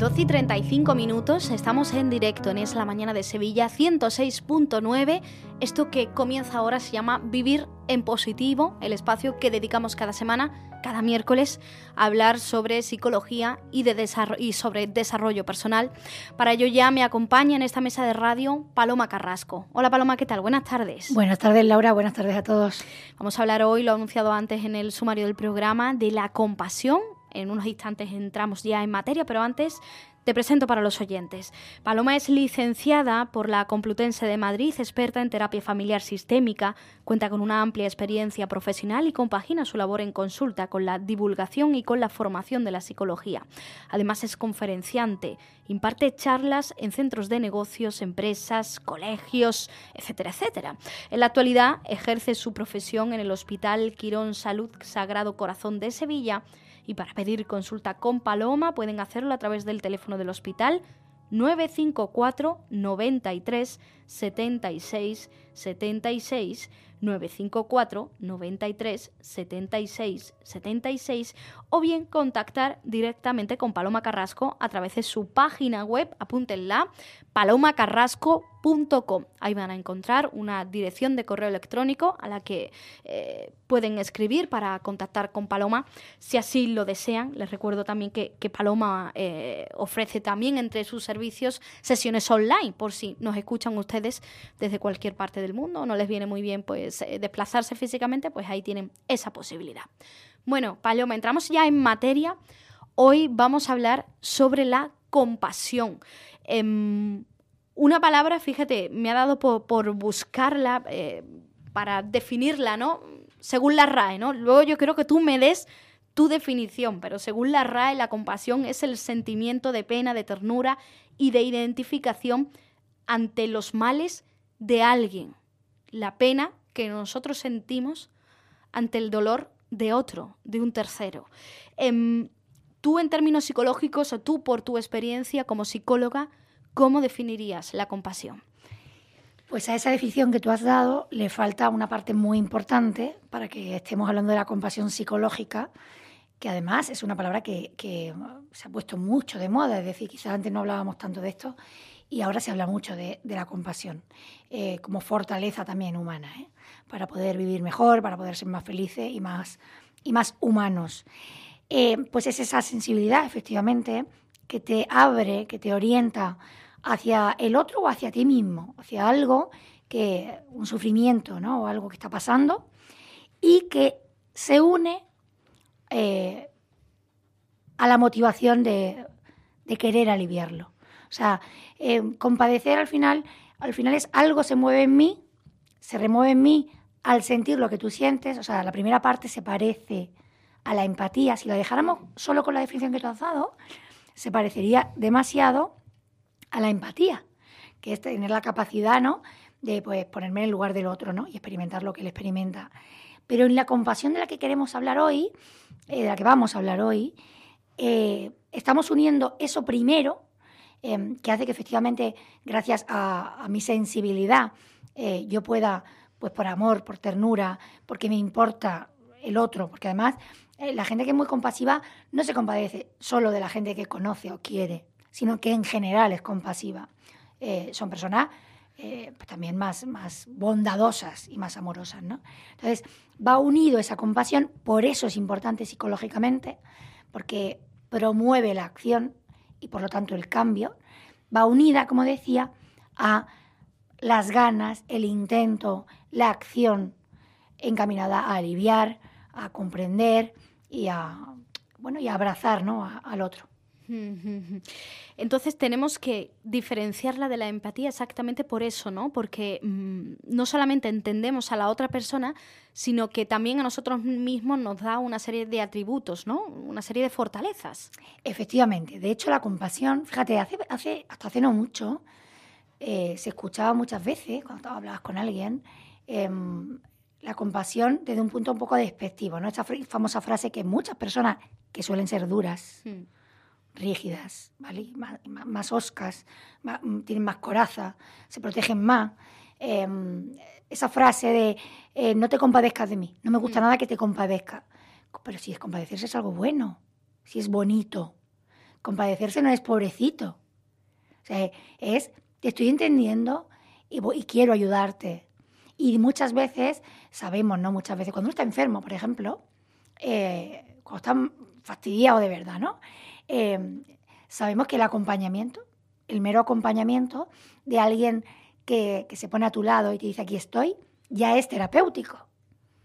12 y 35 minutos, estamos en directo en Es la Mañana de Sevilla 106.9. Esto que comienza ahora se llama Vivir en Positivo, el espacio que dedicamos cada semana, cada miércoles, a hablar sobre psicología y, de y sobre desarrollo personal. Para ello ya me acompaña en esta mesa de radio Paloma Carrasco. Hola Paloma, ¿qué tal? Buenas tardes. Buenas tardes Laura, buenas tardes a todos. Vamos a hablar hoy, lo he anunciado antes en el sumario del programa, de la compasión en unos instantes entramos ya en materia, pero antes te presento para los oyentes. Paloma es licenciada por la Complutense de Madrid, experta en terapia familiar sistémica, cuenta con una amplia experiencia profesional y compagina su labor en consulta con la divulgación y con la formación de la psicología. Además es conferenciante, imparte charlas en centros de negocios, empresas, colegios, etcétera, etcétera. En la actualidad ejerce su profesión en el Hospital Quirón Salud Sagrado Corazón de Sevilla y para pedir consulta con Paloma pueden hacerlo a través del teléfono del hospital 954 93 76 76 954 93 76 76 o bien contactar directamente con Paloma Carrasco a través de su página web, apúntenla, palomacarrasco.com. Ahí van a encontrar una dirección de correo electrónico a la que eh, pueden escribir para contactar con Paloma si así lo desean. Les recuerdo también que, Paloma eh, ofrece también entre sus servicios sesiones online por si nos escuchan ustedes desde cualquier parte del mundo o no les viene muy bien pues eh, desplazarse físicamente, pues ahí tienen esa posibilidad. Bueno, Paloma, entramos ya en materia. Hoy vamos a hablar sobre la compasión. Em, una palabra, fíjate, me ha dado por, buscarla eh, para definirla, ¿no? Según la RAE, ¿no? Luego yo creo que tú me des tu definición, pero según la RAE, la compasión es el sentimiento de pena, de ternura y de identificación ante los males de alguien. La pena que nosotros sentimos ante el dolor de otro, de un tercero. Em, tú en términos psicológicos o tú por tu experiencia como psicóloga, ¿cómo definirías la compasión? Pues a esa definición que tú has dado le falta una parte muy importante para que estemos hablando de la compasión psicológica, que además es una palabra que, se ha puesto mucho de moda, es decir, quizás antes no hablábamos tanto de esto y ahora se habla mucho de, la compasión eh, como fortaleza también humana, ¿eh? para poder vivir mejor, para poder ser más felices y más, y más humanos. Eh, pues es esa sensibilidad, efectivamente, que te abre, que te orienta hacia el otro o hacia ti mismo, hacia algo que, un sufrimiento, ¿no? O algo que está pasando y que se une eh, a la motivación de, querer aliviarlo. O sea, eh, compadecer al final, al final es algo se mueve en mí, se remueve en mí al sentir lo que tú sientes. O sea, la primera parte se parece a la empatía. Si lo dejáramos solo con la definición que tú has se parecería demasiado a la empatía, que es tener la capacidad, ¿no? De pues, ponerme en el lugar del otro, ¿no? Y experimentar lo que él experimenta. Pero en la compasión de la que queremos hablar hoy, eh, de la que vamos a hablar hoy, eh, estamos uniendo eso primero, em, que hace que efectivamente, gracias a, mi sensibilidad, eh, yo pueda, pues por amor, por ternura, porque me importa el otro, porque además eh, la gente que es muy compasiva no se compadece solo de la gente que conoce o quiere, sino que en general es compasiva. Eh, son personas eh, pues también más, más bondadosas y más amorosas. ¿no? Entonces, va unido esa compasión, por eso es importante psicológicamente, porque promueve la acción y por lo tanto el cambio, va unida, como decía, a las ganas, el intento, la acción encaminada a aliviar, a comprender, y a, bueno, y abrazar ¿no? al otro. Entonces tenemos que diferenciarla de la empatía exactamente por eso, ¿no? Porque mm, no solamente entendemos a la otra persona, sino que también a nosotros mismos nos da una serie de atributos, ¿no? Una serie de fortalezas. Efectivamente. De hecho, la compasión, fíjate, hace, hace hasta hace no mucho, eh, se escuchaba muchas veces cuando hablabas con alguien, em, la compasión desde un punto un poco despectivo, ¿no? Esta famosa frase que muchas personas que suelen ser duras, hmm. rígidas, ¿vale? más, oscas, mm, tienen más coraza, se protegen más. Em, esa frase de eh, no te compadezcas de mí, no me gusta hmm. nada que te compadezca. Pero si es compadecerse es algo bueno, si es bonito. Compadecerse no es pobrecito. O sea, es, te estoy entendiendo y, y quiero ayudarte. Y muchas veces, sabemos, ¿no? Muchas veces, cuando uno está enfermo, por ejemplo, eh, cuando está fastidiado de verdad, ¿no? Eh, sabemos que el acompañamiento, el mero acompañamiento de alguien que, que, se pone a tu lado y te dice aquí estoy, ya es terapéutico.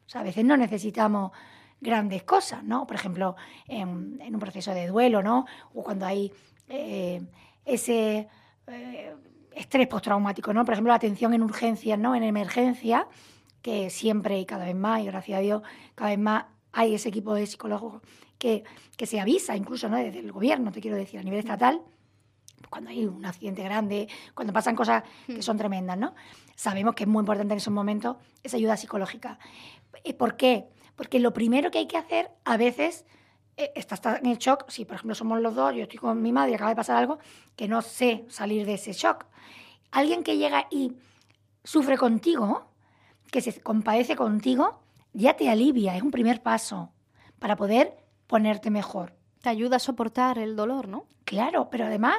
O sea, a veces no necesitamos grandes cosas, ¿no? Por ejemplo, en, un proceso de duelo, ¿no? O cuando hay eh, ese estrés postraumático, ¿no? Por ejemplo, la atención en urgencias, ¿no? En emergencia, que siempre y cada vez más, y gracias a Dios, cada vez más hay ese equipo de psicólogos que, que se avisa, incluso, ¿no? Desde el gobierno, te quiero decir, a nivel estatal, cuando hay un accidente grande, cuando pasan cosas que son tremendas, ¿no? Sabemos que es muy importante en esos momentos esa ayuda psicológica. ¿Por qué? Porque lo primero que hay que hacer a veces eh, estás en el shock, si por ejemplo somos los dos, yo estoy con mi madre y acaba de pasar algo, que no sé salir de ese shock. Alguien que llega y sufre contigo, que se compadece contigo, ya te alivia, es un primer paso para poder ponerte mejor. Te ayuda a soportar el dolor, ¿no? Claro, pero además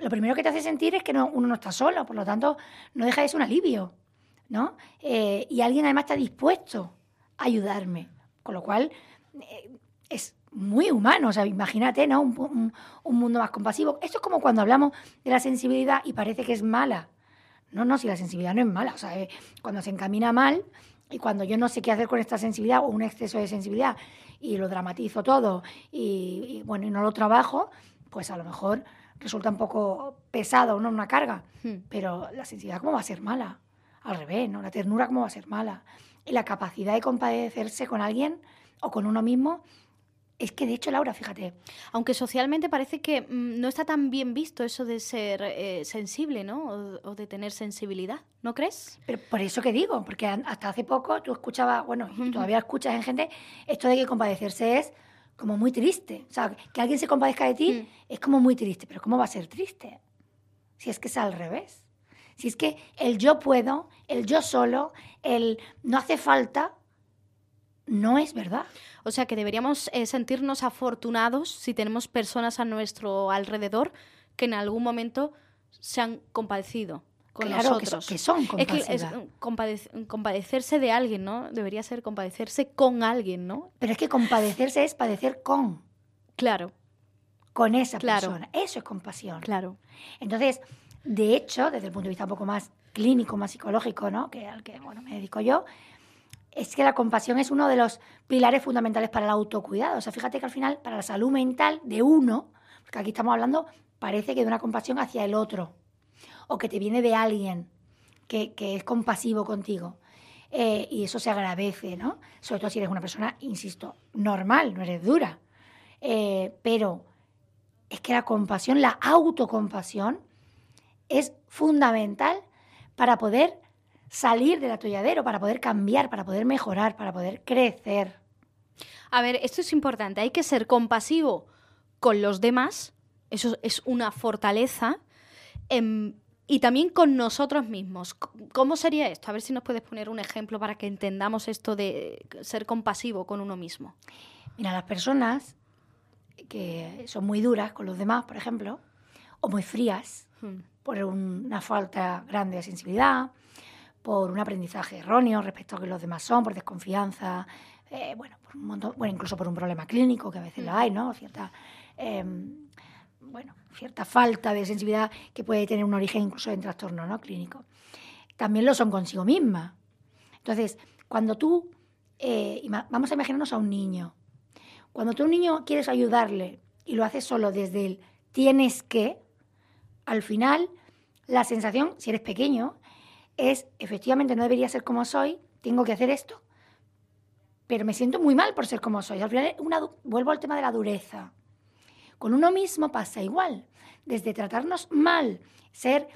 lo primero que te hace sentir es que no, uno no está solo, por lo tanto no deja de ser un alivio, ¿no? Eh, y alguien además está dispuesto a ayudarme, con lo cual eh, es muy humano, o sea, imagínate, ¿no? Un, un, un, mundo más compasivo. Esto es como cuando hablamos de la sensibilidad y parece que es mala. No, no, si la sensibilidad no es mala, o sea, eh, cuando se encamina mal y cuando yo no sé qué hacer con esta sensibilidad o un exceso de sensibilidad y lo dramatizo todo y, y bueno, y no lo trabajo, pues a lo mejor resulta un poco pesado, ¿no? Una carga. Hmm. Pero la sensibilidad, ¿cómo va a ser mala? Al revés, ¿no? La ternura, ¿cómo va a ser mala? Y la capacidad de compadecerse con alguien o con uno mismo es que de hecho, Laura, fíjate. Aunque socialmente parece que mmm, no está tan bien visto eso de ser eh, sensible, ¿no? O, o, de tener sensibilidad, ¿no crees? Pero por eso que digo, porque hasta hace poco tú escuchabas, bueno, y todavía escuchas en gente, esto de que compadecerse es como muy triste. O sea, que alguien se compadezca de ti mm. es como muy triste. Pero ¿cómo va a ser triste? Si es que es al revés. Si es que el yo puedo, el yo solo, el no hace falta, no es verdad. O sea que deberíamos eh, sentirnos afortunados si tenemos personas a nuestro alrededor que en algún momento se han compadecido con claro, nosotros. Que, son, que son es que es compadec compadecerse de alguien, ¿no? Debería ser compadecerse con alguien, ¿no? Pero es que compadecerse es padecer con. Claro. Con esa claro. persona. Eso es compasión. Claro. Entonces, de hecho, desde el punto de vista un poco más clínico, más psicológico, ¿no? Que al que bueno, me dedico yo, es que la compasión es uno de los pilares fundamentales para el autocuidado. O sea, fíjate que al final, para la salud mental de uno, porque aquí estamos hablando, parece que de una compasión hacia el otro, o que te viene de alguien que, que es compasivo contigo. Eh, y eso se agradece, ¿no? Sobre todo si eres una persona, insisto, normal, no eres dura. Eh, pero es que la compasión, la autocompasión, es fundamental para poder salir del atolladero, para poder cambiar, para poder mejorar, para poder crecer. A ver, esto es importante. Hay que ser compasivo con los demás. Eso es una fortaleza. Eh, y también con nosotros mismos. ¿Cómo sería esto? A ver si nos puedes poner un ejemplo para que entendamos esto de ser compasivo con uno mismo. Mira, las personas que son muy duras con los demás, por ejemplo, o muy frías hmm. por una falta grande de sensibilidad, por un aprendizaje erróneo respecto a que los demás son, por desconfianza, eh, bueno, por un montón, bueno, incluso por un problema clínico que a veces lo hay, ¿no? Cierta eh, bueno, cierta falta de sensibilidad que puede tener un origen incluso en trastorno ¿no? clínico. También lo son consigo misma. Entonces, cuando tú, eh, vamos a imaginarnos a un niño, cuando tú a un niño quieres ayudarle y lo haces solo desde el tienes que, al final la sensación, si eres pequeño, es efectivamente no debería ser como soy, tengo que hacer esto, pero me siento muy mal por ser como soy. Al final una, vuelvo al tema de la dureza. Con uno mismo pasa igual. Desde tratarnos mal, ser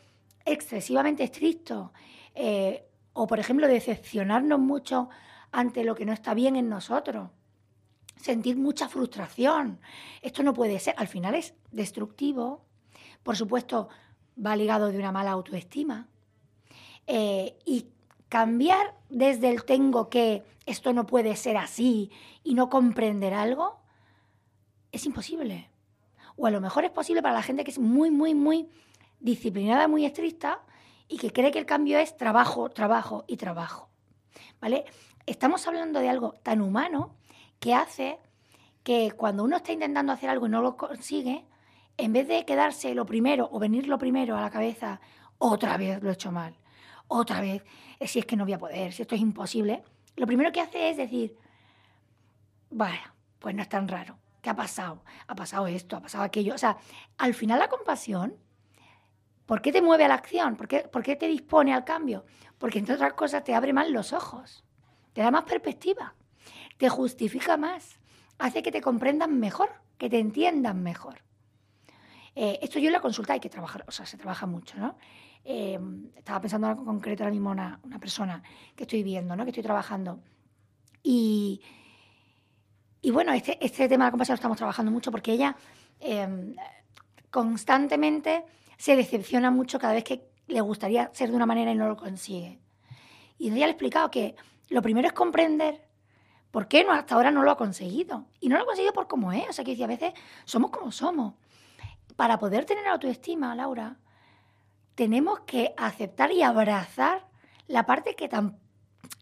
excesivamente estricto, eh, o por ejemplo decepcionarnos mucho ante lo que no está bien en nosotros, sentir mucha frustración. Esto no puede ser. Al final es destructivo. Por supuesto, va ligado de una mala autoestima. Eh, y cambiar desde el tengo que, esto no puede ser así, y no comprender algo, es imposible. O a lo mejor es posible para la gente que es muy, muy, muy disciplinada, muy estricta y que cree que el cambio es trabajo, trabajo y trabajo. ¿Vale? Estamos hablando de algo tan humano que hace que cuando uno está intentando hacer algo y no lo consigue, en vez de quedarse lo primero o venir lo primero a la cabeza, otra vez lo he hecho mal, otra vez, eh, si es que no voy a poder, si esto es imposible, lo primero que hace es decir, bueno, pues no es tan raro. ¿Qué ha pasado? Ha pasado esto, ha pasado aquello. O sea, al final la compasión, ¿por qué te mueve a la acción? ¿Por qué, por qué te dispone al cambio? Porque entre otras cosas te abre más los ojos, te da más perspectiva, te justifica más, hace que te comprendan mejor, que te entiendan mejor. Eh, esto yo en la consulta hay que trabajar, o sea, se trabaja mucho, ¿no? Eh, estaba pensando en concreto ahora mismo una, una, persona que estoy viendo, ¿no? Que estoy trabajando. Y, y bueno, este, este tema de la compasión lo estamos trabajando mucho porque ella eh, constantemente se decepciona mucho cada vez que le gustaría ser de una manera y no lo consigue. Y ella le he explicado que lo primero es comprender por qué no, hasta ahora no lo ha conseguido. Y no lo ha conseguido por cómo es. O sea, que a veces somos como somos para poder tener autoestima, Laura, tenemos que aceptar y abrazar la parte que,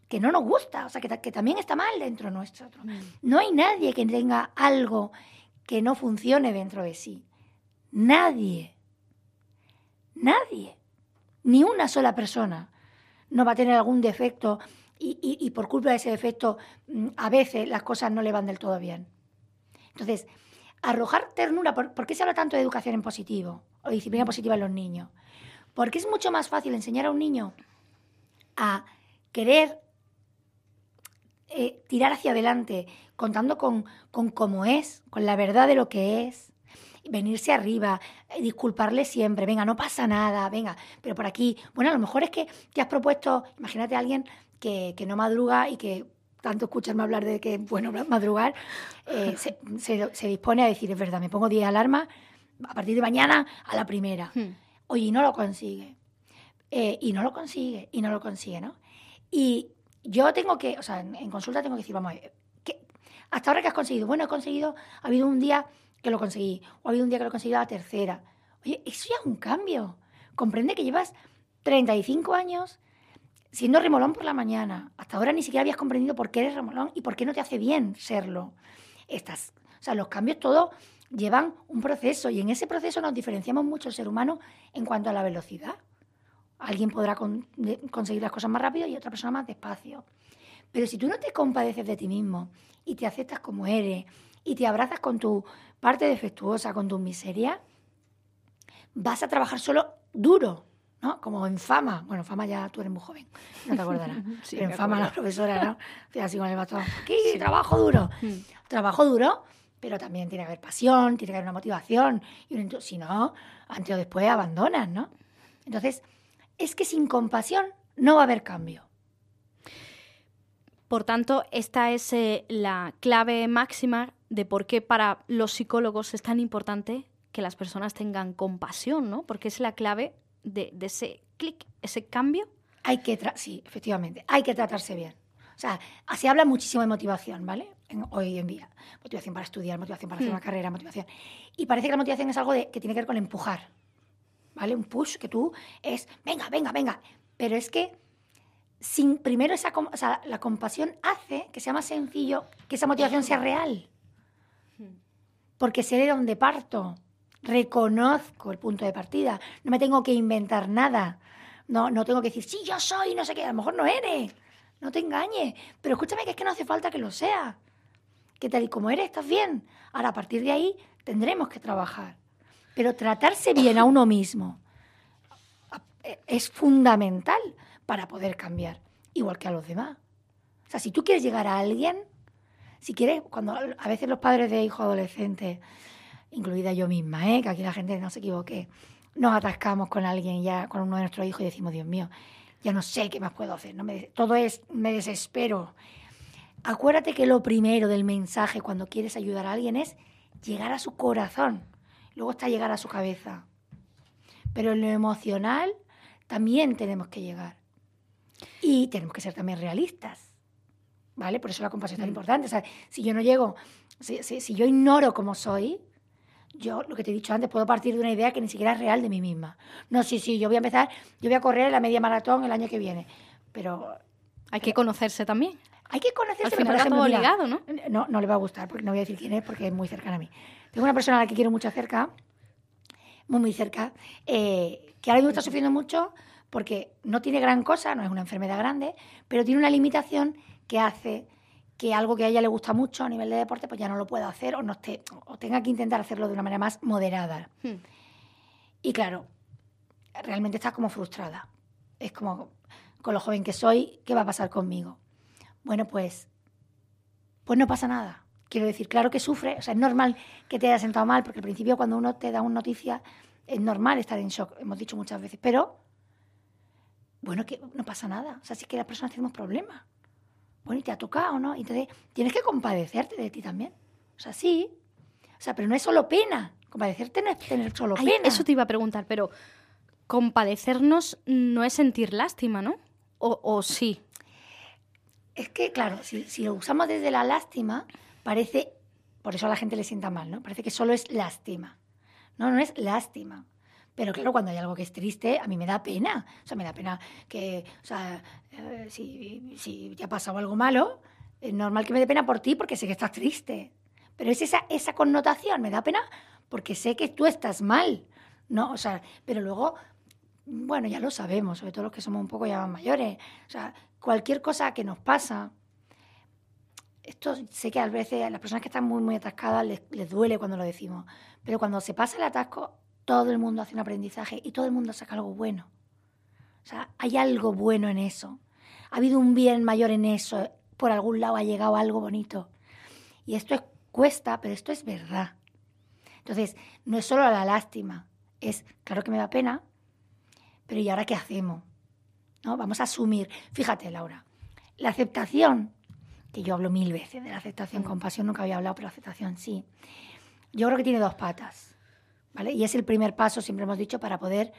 que no nos gusta, o sea, que, que, también está mal dentro de nosotros. Mm. No hay nadie que tenga algo que no funcione dentro de sí. Nadie. Nadie. Ni una sola persona no va a tener algún defecto y, y por culpa de ese defecto mm, a veces las cosas no le van del todo bien. Entonces, arrojar ternura. ¿Por, qué se habla tanto de educación en positivo o disciplina positiva en los niños? Porque es mucho más fácil enseñar a un niño a querer eh, tirar hacia adelante, contando con, con cómo es, con la verdad de lo que es, venirse arriba, eh, disculparle siempre, venga, no pasa nada, venga, pero por aquí, bueno, a lo mejor es que te has propuesto, imagínate a alguien que, que no madruga y que tanto escucharme hablar de que bueno madrugar, eh, se, dispone a decir, es verdad, me pongo 10 alarmas a partir de mañana a la primera. Hmm. Oye, y no lo consigue. Eh, y no lo consigue, y no lo consigue, ¿no? Y yo tengo que, o sea, en, consulta tengo que decir, vamos, ¿qué, hasta ahora que has conseguido, bueno, he conseguido, ha habido un día que lo conseguí, o ha habido un día que lo he conseguido a la tercera. Oye, eso ya es un cambio. Comprende que llevas 35 años siendo remolón por la mañana. Hasta ahora ni siquiera habías comprendido por qué eres remolón y por qué no te hace bien serlo. Estas, o sea, los cambios todos llevan un proceso y en ese proceso nos diferenciamos mucho el ser humano en cuanto a la velocidad. Alguien podrá conseguir las cosas más rápido y otra persona más despacio. Pero si tú no te compadeces de ti mismo y te aceptas como eres y te abrazas con tu parte defectuosa, con tu miseria, vas a trabajar solo duro ¿no? Como en Fama. Bueno, Fama ya tú eres muy joven, no te acordarás. Pero en Fama la profesora, ¿no? Así con el bastón. Aquí, trabajo duro. Mm. Trabajo duro, pero también tiene que haber pasión, tiene que haber una motivación. Y si no, antes o después abandonas, ¿no? Entonces, es que sin compasión no va a haber cambio. Por tanto, esta es eh, la clave máxima de por qué para los psicólogos es tan importante que las personas tengan compasión, ¿no? Porque es la clave de, ese clic, ese cambio? Hay que, sí, efectivamente, hay que tratarse bien. O sea, se habla muchísimo de motivación, ¿vale? hoy en día. Motivación para estudiar, motivación para hacer hmm. una carrera, motivación. Y parece que la motivación es algo de, que tiene que ver con empujar, ¿vale? Un push que tú es, venga, venga, venga. Pero es que sin primero esa, o sea, la compasión hace que sea más sencillo que esa motivación sea real. Hmm. Porque sé de dónde parto reconozco el punto de partida, no me tengo que inventar nada, no, no tengo que decir, sí, yo soy, no sé qué, a lo mejor no eres, no te engañes, pero escúchame que es que no hace falta que lo sea, que tal y como eres estás bien, ahora a partir de ahí tendremos que trabajar, pero tratarse bien a uno mismo es fundamental para poder cambiar, igual que a los demás. O sea, si tú quieres llegar a alguien, si quieres, cuando a veces los padres de hijos adolescentes incluida yo misma, ¿eh? que aquí la gente no se equivoque, nos atascamos con alguien ya, con uno de nuestros hijos y decimos, Dios mío, ya no sé qué más puedo hacer, no me, todo es, me desespero. Acuérdate que lo primero del mensaje cuando quieres ayudar a alguien es llegar a su corazón, luego está llegar a su cabeza. Pero en lo emocional también tenemos que llegar. Y tenemos que ser también realistas. ¿Vale? Por eso la compasión es tan mm. importante. O sea, si yo no llego, si, si yo ignoro cómo soy, yo, lo que te he dicho antes, puedo partir de una idea que ni siquiera es real de mí misma. No, sí, sí, yo voy a empezar, yo voy a correr la media maratón el año que viene. Pero. Hay que conocerse también. Hay que conocerse. Al final ejemplo, ¿no? ¿no? No le va a gustar, porque no voy a decir quién es, porque es muy cercana a mí. Tengo una persona a la que quiero mucho cerca, muy, muy cerca, eh, que ahora mismo está sufriendo mucho porque no tiene gran cosa, no es una enfermedad grande, pero tiene una limitación que hace que algo que a ella le gusta mucho a nivel de deporte, pues ya no lo pueda hacer o, no esté, o tenga que intentar hacerlo de una manera más moderada. Hmm. Y claro, realmente está como frustrada. Es como, con lo joven que soy, ¿qué va a pasar conmigo? Bueno, pues, pues no pasa nada. Quiero decir, claro que sufre, o sea, es normal que te haya sentado mal, porque al principio cuando uno te da una noticia es normal estar en shock, hemos dicho muchas veces, pero bueno, que no pasa nada. O sea, es que las personas tenemos problemas bueno, y te ha tocado, ¿no? Entonces, tienes que compadecerte de ti también. O sea, sí. O sea, pero no es solo pena. Compadecerte no es tener solo pena. Eso te iba a preguntar, pero compadecernos no es sentir lástima, ¿no? ¿O, sí? Es que, claro, si, si, lo usamos desde la lástima, parece, por eso a la gente le sienta mal, ¿no? Parece que solo es lástima. No, no es lástima. Pero claro, cuando hay algo que es triste, a mí me da pena. O sea, me da pena que, o sea, eh, si, si, te ha pasado algo malo, es normal que me dé pena por ti porque sé que estás triste. Pero es esa, esa connotación, me da pena porque sé que tú estás mal. ¿no? O sea, pero luego, bueno, ya lo sabemos, sobre todo los que somos un poco ya mayores. O sea, cualquier cosa que nos pasa, esto sé que a veces a las personas que están muy, muy atascadas les, les duele cuando lo decimos, pero cuando se pasa el atasco, todo el mundo hace un aprendizaje y todo el mundo saca algo bueno. O sea, hay algo bueno en eso. Ha habido un bien mayor en eso. Por algún lado ha llegado algo bonito. Y esto es, cuesta, pero esto es verdad. Entonces, no es solo la lástima. Es, claro que me da pena, pero ¿y ahora qué hacemos? ¿No? Vamos a asumir. Fíjate, Laura, la aceptación, que yo hablo mil veces de la aceptación, con pasión nunca había hablado, pero la aceptación sí. Yo creo que tiene dos patas. Y es el primer paso, siempre hemos dicho, para poder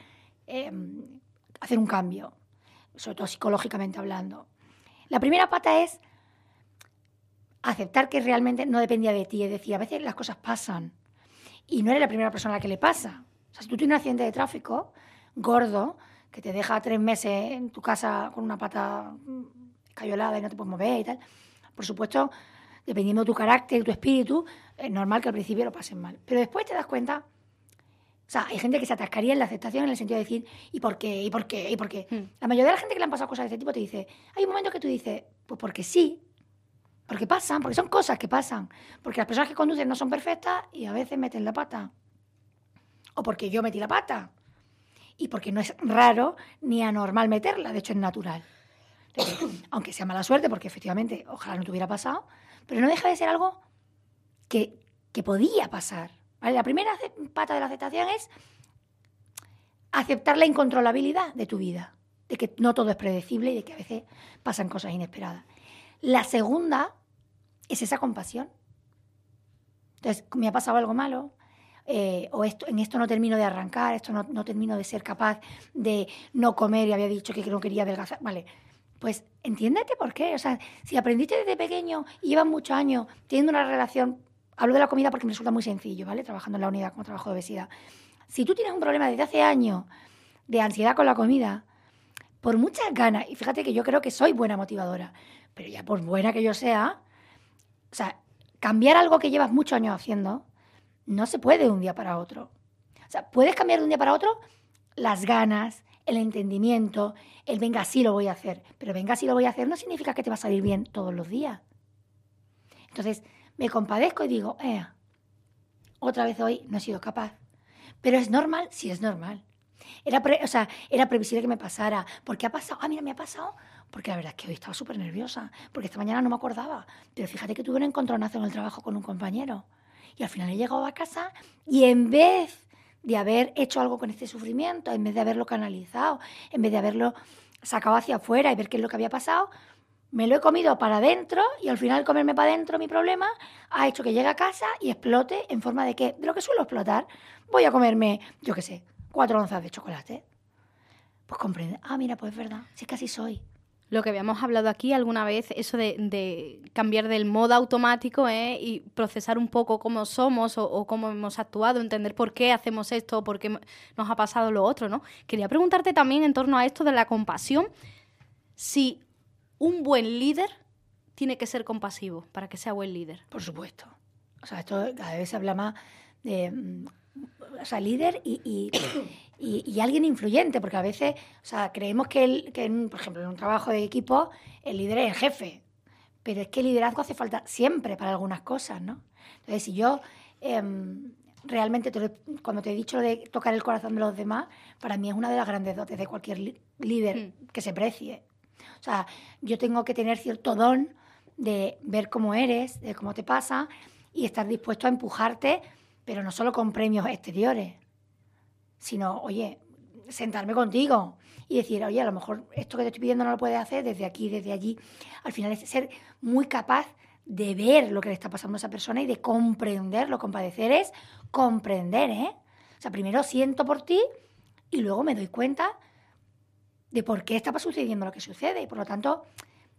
em, hacer un cambio, sobre todo psicológicamente hablando. La primera pata es aceptar que realmente no dependía de ti, es decir, a veces las cosas pasan y no eres la primera persona a la que le pasa. O sea, si tú tienes un accidente de tráfico gordo que te deja tres meses en tu casa con una pata cayolada y no te puedes mover y tal, por supuesto, dependiendo de tu carácter tu espíritu, es normal que al principio lo pasen mal. Pero después te das cuenta sea, hay gente que se atascaría en la aceptación en el sentido de decir, ¿y por qué? ¿Y por qué? ¿Y por qué? Hmm. La mayoría de la gente que le han pasado cosas de este tipo te dice, hay un momento que tú dices, pues porque sí, porque pasan, porque son cosas que pasan, porque las personas que conducen no son perfectas y a veces meten la pata. O porque yo metí la pata. Y porque no es raro ni anormal meterla, de hecho es natural. aunque sea mala suerte, porque efectivamente ojalá no te hubiera pasado, pero no deja de ser algo que, que podía pasar. La primera pata de la aceptación es aceptar la incontrolabilidad de tu vida, de que no todo es predecible y de que a veces pasan cosas inesperadas. La segunda es esa compasión. Entonces, me ha pasado algo malo, eh, o esto, en esto no termino de arrancar, esto no, no, termino de ser capaz de no comer y había dicho que no quería adelgazar. Vale, pues entiéndete por qué. O sea, si aprendiste desde pequeño y llevas muchos años teniendo una relación hablo de la comida porque me resulta muy sencillo, ¿vale? Trabajando en la unidad como trabajo de obesidad. Si tú tienes un problema desde hace años de ansiedad con la comida, por muchas ganas, y fíjate que yo creo que soy buena motivadora, pero ya por buena que yo sea, o sea, cambiar algo que llevas muchos años haciendo, no se puede de un día para otro. O sea, puedes cambiar de un día para otro las ganas, el entendimiento, el venga, así lo voy a hacer. Pero venga, así lo voy a hacer no significa que te va a salir bien todos los días. Entonces, me compadezco y digo, eh, otra vez hoy no he sido capaz. Pero es normal, sí es normal. Era, o sea, era previsible que me pasara. ¿Por qué ha pasado? Ah, mira, me ha pasado. Porque la verdad es que hoy estaba súper nerviosa. Porque esta mañana no me acordaba. Pero fíjate que tuve un encontronazo en el trabajo con un compañero. Y al final he llegado a casa y en vez de haber hecho algo con este sufrimiento, en vez de haberlo canalizado, en vez de haberlo sacado hacia afuera y ver qué es lo que había pasado, me lo he comido para adentro y al final comerme para adentro mi problema ha hecho que llegue a casa y explote en forma de que, de lo que suelo explotar, voy a comerme, yo qué sé, cuatro onzas de chocolate. Pues comprende, ah, mira, pues es verdad, si es que así soy. Lo que habíamos hablado aquí alguna vez, eso de, cambiar del modo automático ¿eh? y procesar un poco cómo somos o, cómo hemos actuado, entender por qué hacemos esto, por qué nos ha pasado lo otro, ¿no? Quería preguntarte también en torno a esto de la compasión, si un buen líder tiene que ser compasivo para que sea buen líder. Por supuesto. O sea, esto cada vez se habla más de mm, o sea, líder y, y, alguien influyente, porque a veces, o sea, creemos que, el, que por ejemplo, en un trabajo de equipo, el líder es el jefe, pero es que el liderazgo hace falta siempre para algunas cosas, ¿no? Entonces, si yo em, realmente, cuando te he dicho lo de tocar el corazón de los demás, para mí es una de las grandes dotes de cualquier líder hmm. que se precie. O sea, yo tengo que tener cierto don de ver cómo eres, de cómo te pasa y estar dispuesto a empujarte, pero no solo con premios exteriores, sino, oye, sentarme contigo y decir, oye, a lo mejor esto que te estoy pidiendo no lo puedes hacer desde aquí, desde allí. Al final es ser muy capaz de ver lo que le está pasando a esa persona y de comprenderlo. Compadecer es comprender, ¿eh? O sea, primero siento por ti y luego me doy cuenta de por qué está sucediendo lo que sucede. Y por lo tanto,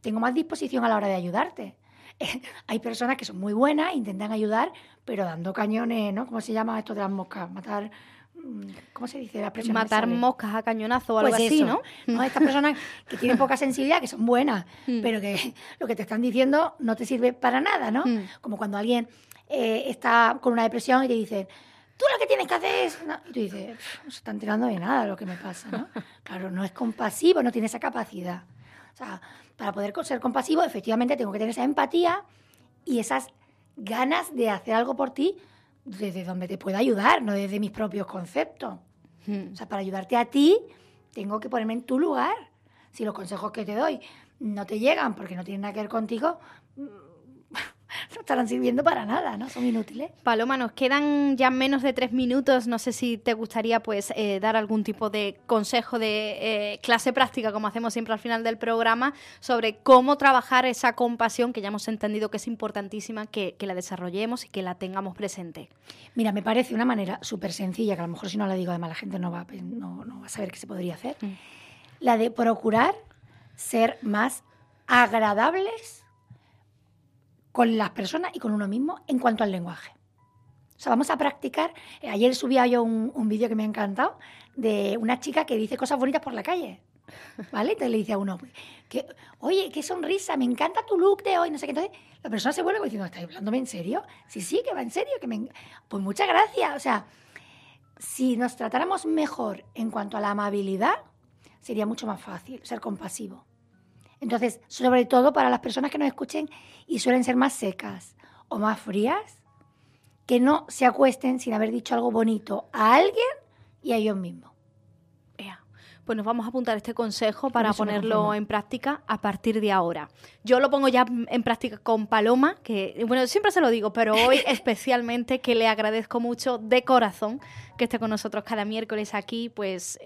tengo más disposición a la hora de ayudarte. Hay personas que son muy buenas, intentan ayudar, pero dando cañones, ¿no? ¿Cómo se llama esto de las moscas? Matar. Mm, ¿Cómo se dice? La Matar moscas a cañonazo o algo pues así, ¿no? ¿no? Estas personas que tienen poca sensibilidad, que son buenas, mm. pero que lo que te están diciendo no te sirve para nada, ¿no? Mm. Como cuando alguien eh, está con una depresión y te dice, tú lo que tienes que hacer es... Y tú dices, no se está enterando de nada lo que me pasa, ¿no? Claro, no es compasivo, no tiene esa capacidad. O sea, para poder ser compasivo, efectivamente tengo que tener esa empatía y esas ganas de hacer algo por ti desde donde te pueda ayudar, no desde mis propios conceptos. Hmm. O sea, para ayudarte a ti, tengo que ponerme en tu lugar. Si los consejos que te doy no te llegan porque no tienen nada que ver contigo, no estarán sirviendo para nada, ¿no? Son inútiles. Paloma, nos quedan ya menos de tres minutos. No sé si te gustaría pues eh, dar algún tipo de consejo de eh, clase práctica, como hacemos siempre al final del programa, sobre cómo trabajar esa compasión que ya hemos entendido que es importantísima, que, la desarrollemos y que la tengamos presente. Mira, me parece una manera súper sencilla, que a lo mejor si no la digo además la gente no va, no, va a saber qué se podría hacer, mm. la de procurar ser más agradables con las personas y con uno mismo en cuanto al lenguaje. O sea, vamos a practicar. Eh, ayer subía yo un, vídeo que me ha encantado de una chica que dice cosas bonitas por la calle. ¿Vale? Entonces le dice a uno, que, oye, qué sonrisa, me encanta tu look de hoy, no sé qué. Entonces la persona se vuelve diciendo, ¿estás hablándome en serio? Sí, sí, que va en serio, que me... Pues muchas gracias. O sea, si nos tratáramos mejor en cuanto a la amabilidad, sería mucho más fácil ser compasivo. Entonces, sobre todo para las personas que nos escuchen y suelen ser más secas o más frías, que no se acuesten sin haber dicho algo bonito a alguien y a ellos mismos. Pues nos vamos a apuntar este consejo para ponerlo en práctica a partir de ahora. Yo lo pongo ya en práctica con Paloma, que bueno, siempre se lo digo, pero hoy especialmente que le agradezco mucho de corazón que esté con nosotros cada miércoles aquí, pues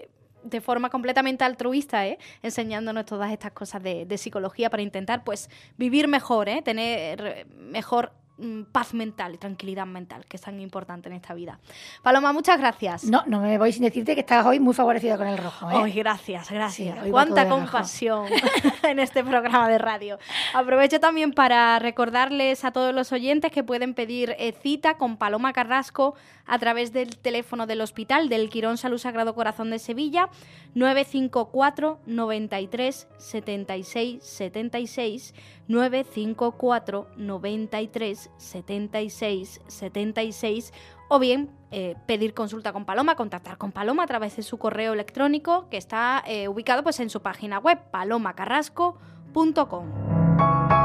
de forma completamente altruista, ¿eh? enseñándonos todas estas cosas de, de, psicología para intentar pues vivir mejor, ¿eh? tener mejor Mm, paz mental y tranquilidad mental, que es tan importante en esta vida. Paloma, muchas gracias. No, no me voy sin decirte que estás hoy muy favorecida con el rojo. ¿eh? gracias, gracias. Cuánta compasión en este programa de radio. Aprovecho también para recordarles a todos los oyentes que pueden pedir eh, cita con Paloma Carrasco a través del teléfono del hospital del Quirón Salud Sagrado Corazón de Sevilla, 954 93 76 76 954 93 76 76 o bien eh, pedir consulta con Paloma, contactar con Paloma a través de su correo electrónico que está eh, ubicado pues, en su página web palomacarrasco.com.